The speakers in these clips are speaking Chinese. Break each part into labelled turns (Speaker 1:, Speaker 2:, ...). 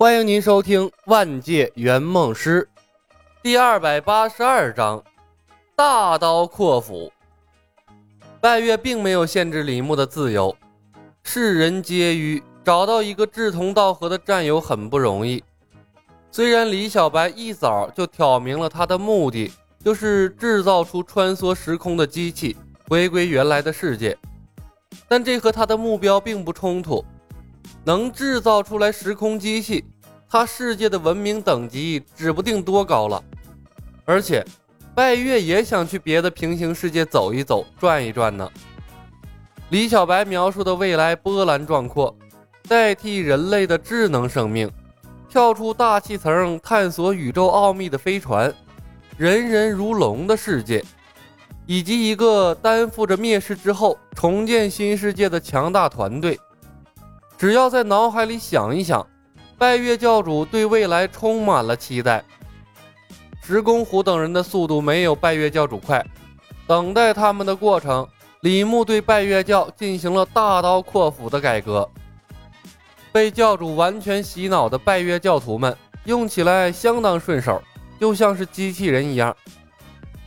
Speaker 1: 欢迎您收听《万界圆梦师》第二百八十二章：大刀阔斧。拜月并没有限制李牧的自由，世人皆愚，找到一个志同道合的战友很不容易。虽然李小白一早就挑明了他的目的，就是制造出穿梭时空的机器，回归原来的世界，但这和他的目标并不冲突。能制造出来时空机器，他世界的文明等级指不定多高了。而且，拜月也想去别的平行世界走一走、转一转呢。李小白描述的未来波澜壮阔，代替人类的智能生命，跳出大气层探索宇宙奥秘的飞船，人人如龙的世界，以及一个担负着灭世之后重建新世界的强大团队。只要在脑海里想一想，拜月教主对未来充满了期待。石公虎等人的速度没有拜月教主快，等待他们的过程，李牧对拜月教进行了大刀阔斧的改革。被教主完全洗脑的拜月教徒们，用起来相当顺手，就像是机器人一样，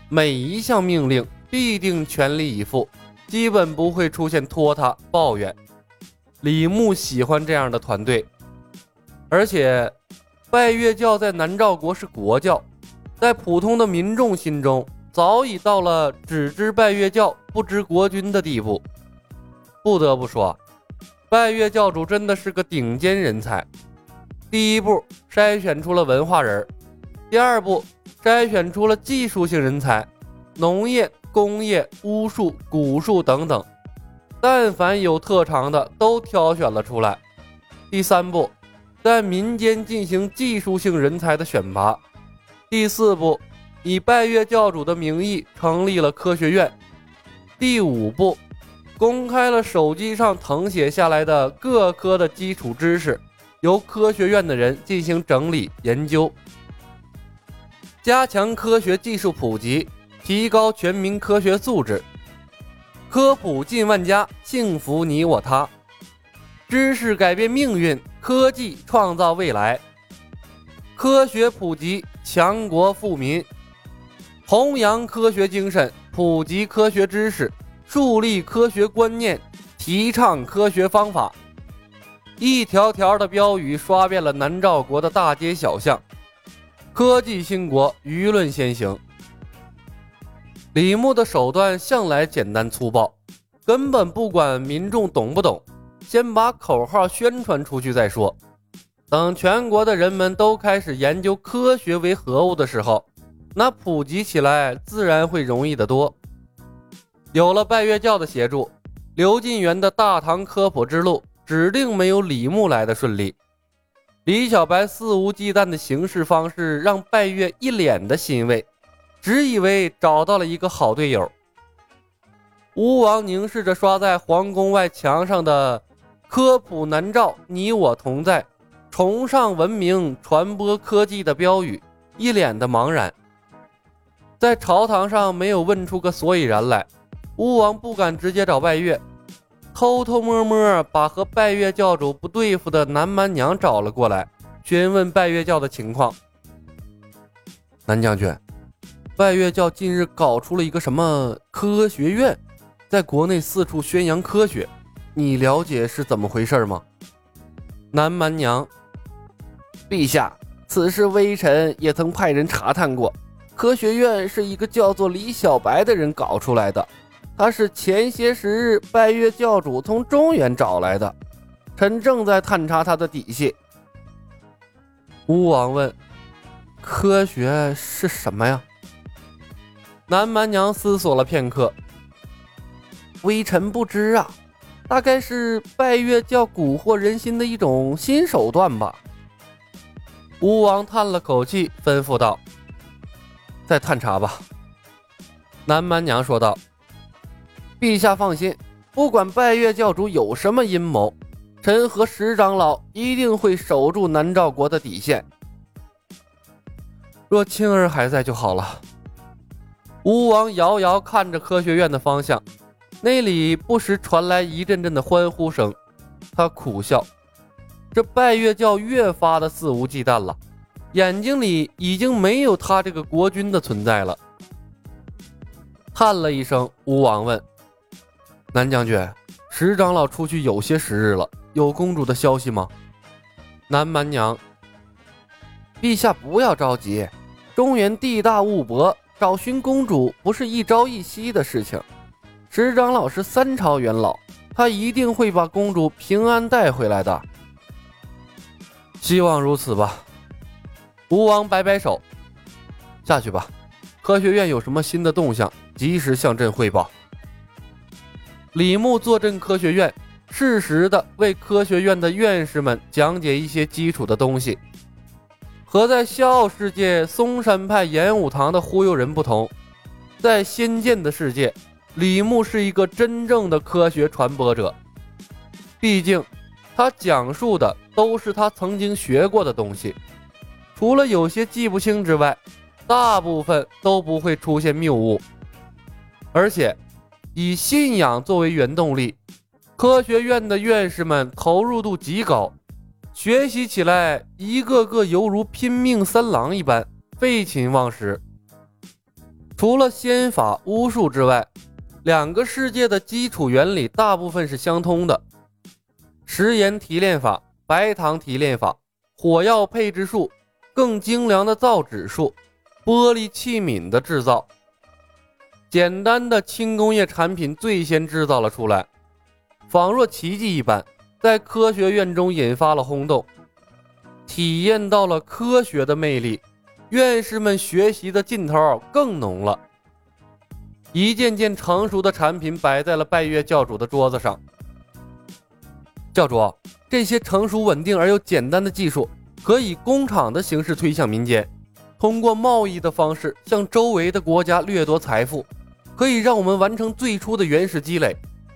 Speaker 1: 每一项命令必定全力以赴，基本不会出现拖沓抱怨。李牧喜欢这样的团队，而且拜月教在南诏国是国教，在普通的民众心中早已到了只知拜月教不知国君的地步。不得不说，拜月教主真的是个顶尖人才。第一步筛选出了文化人，第二步筛选出了技术性人才，农业、工业、巫术、蛊术等等。但凡有特长的都挑选了出来。第三步，在民间进行技术性人才的选拔。第四步，以拜月教主的名义成立了科学院。第五步，公开了手机上誊写下来的各科的基础知识，由科学院的人进行整理研究，加强科学技术普及，提高全民科学素质。科普进万家，幸福你我他。知识改变命运，科技创造未来。科学普及，强国富民。弘扬科学精神，普及科学知识，树立科学观念，提倡科学方法。一条条的标语刷遍了南诏国的大街小巷。科技兴国，舆论先行。李牧的手段向来简单粗暴，根本不管民众懂不懂，先把口号宣传出去再说。等全国的人们都开始研究科学为何物的时候，那普及起来自然会容易得多。有了拜月教的协助，刘进元的大唐科普之路指定没有李牧来的顺利。李小白肆无忌惮的行事方式，让拜月一脸的欣慰。只以为找到了一个好队友。吴王凝视着刷在皇宫外墙上的“科普南诏，你我同在，崇尚文明，传播科技”的标语，一脸的茫然。在朝堂上没有问出个所以然来，吴王不敢直接找拜月，偷偷摸摸把和拜月教主不对付的南蛮娘找了过来，询问拜月教的情况。南将军。拜月教近日搞出了一个什么科学院，在国内四处宣扬科学，你了解是怎么回事吗？南蛮娘，陛下，此事微臣也曾派人查探过。科学院是一个叫做李小白的人搞出来的，他是前些时日拜月教主从中原找来的，臣正在探查他的底细。巫王问：“科学是什么呀？”南蛮娘思索了片刻，微臣不知啊，大概是拜月教蛊惑人心的一种新手段吧。吴王叹了口气，吩咐道：“再探查吧。”南蛮娘说道：“陛下放心，不管拜月教主有什么阴谋，臣和石长老一定会守住南诏国的底线。若青儿还在就好了。”吴王遥遥看着科学院的方向，那里不时传来一阵阵的欢呼声。他苦笑：“这拜月教越发的肆无忌惮了，眼睛里已经没有他这个国君的存在了。叹了一声，吴王问：“南将军，石长老出去有些时日了，有公主的消息吗？”南蛮娘：“陛下不要着急，中原地大物博，找寻公主不是一朝一夕的事情。石长老是三朝元老，他一定会把公主平安带回来的。希望如此吧。”吴王摆摆手：“下去吧，科学院有什么新的动向？”及时向朕汇报。李牧坐镇科学院，适时的为科学院的院士们讲解一些基础的东西。和在笑傲世界嵩山派演武堂的忽悠人不同，在仙剑的世界，李牧是一个真正的科学传播者。毕竟，他讲述的都是他曾经学过的东西，除了有些记不清之外，大部分都不会出现谬误。而且，以信仰作为原动力，科学院的院士们投入度极高，学习起来一个个犹如拼命三郎一般，废寝忘食。除了仙法、巫术之外，两个世界的基础原理大部分是相通的：食盐提炼法、白糖提炼法、火药配置术、更精良的造纸术、玻璃器皿的制造。简单的轻工业产品最先制造了出来，仿若奇迹一般，在科学院中引发了轰动。体验到了科学的魅力，院士们学习的劲头更浓了。一件件成熟的产品摆在了拜月教主的桌子上。教主，这些成熟、稳定而又简单的技术，可以工厂的形式推向民间，通过贸易的方式向周围的国家掠夺财富。可以让我们完成最初的原始积累，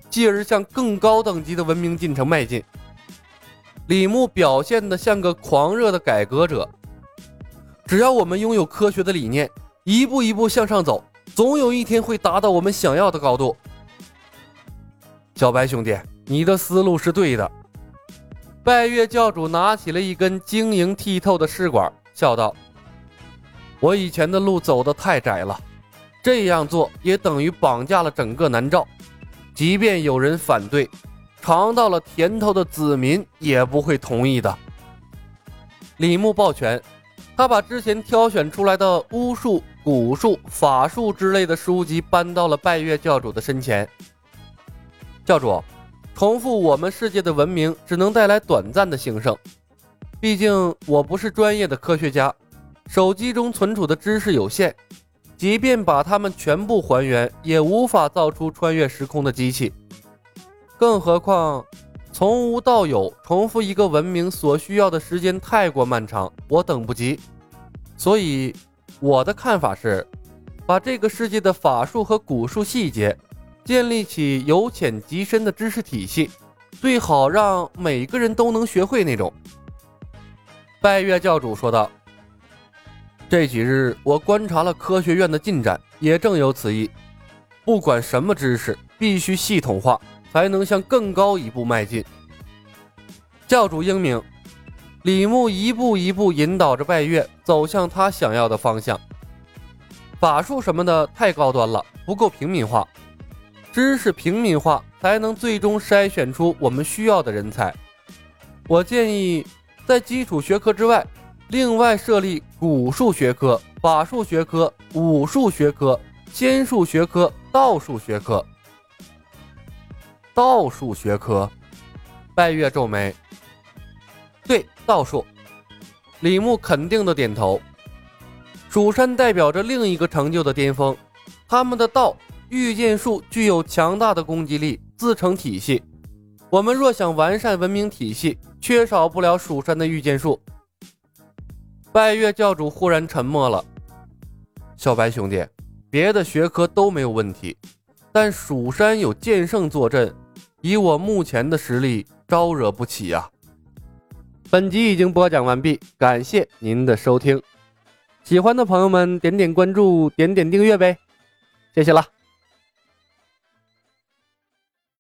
Speaker 1: 继而向更高等级的文明进程迈进。李牧表现得像个狂热的改革者。只要我们拥有科学的理念，一步一步向上走，总有一天会达到我们想要的高度。小白兄弟，你的思路是对的。拜月教主拿起了一根晶莹剔透的试管，笑道：“我以前的路走得太窄了。”这样做也等于绑架了整个南诏，即便有人反对，尝到了甜头的子民也不会同意的。李牧抱拳，他把之前挑选出来的巫术、蛊术、法术之类的书籍搬到了拜月教主的身前。教主，重复我们世界的文明只能带来短暂的兴盛，毕竟我不是专业的科学家，手机中存储的知识有限。即便把它们全部还原，也无法造出穿越时空的机器。更何况，从无到有，重复一个文明所需要的时间太过漫长，我等不及。所以，我的看法是，把这个世界的法术和古术细节建立起由浅及深的知识体系，最好让每个人都能学会那种。拜月教主说道。这几日我观察了科学院的进展，也正有此意。不管什么知识，必须系统化，才能向更高一步迈进。教主英明，李牧一步一步引导着拜月走向他想要的方向。法术什么的太高端了，不够平民化。知识平民化，才能最终筛选出我们需要的人才。我建议，在基础学科之外。另外设立古术学科、法术学科、武术学科、仙术学科、道术学科。道术学科，拜月皱眉。对，道术。李牧肯定的点头。蜀山代表着另一个成就的巅峰，他们的道御剑术具有强大的攻击力，自成体系。我们若想完善文明体系，缺少不了蜀山的御剑术。拜月教主忽然沉默了。小白兄弟，别的学科都没有问题，但蜀山有剑圣坐镇，以我目前的实力，招惹不起呀。本集已经播讲完毕，感谢您的收听。喜欢的朋友们，点点关注，点点订阅呗，谢谢了。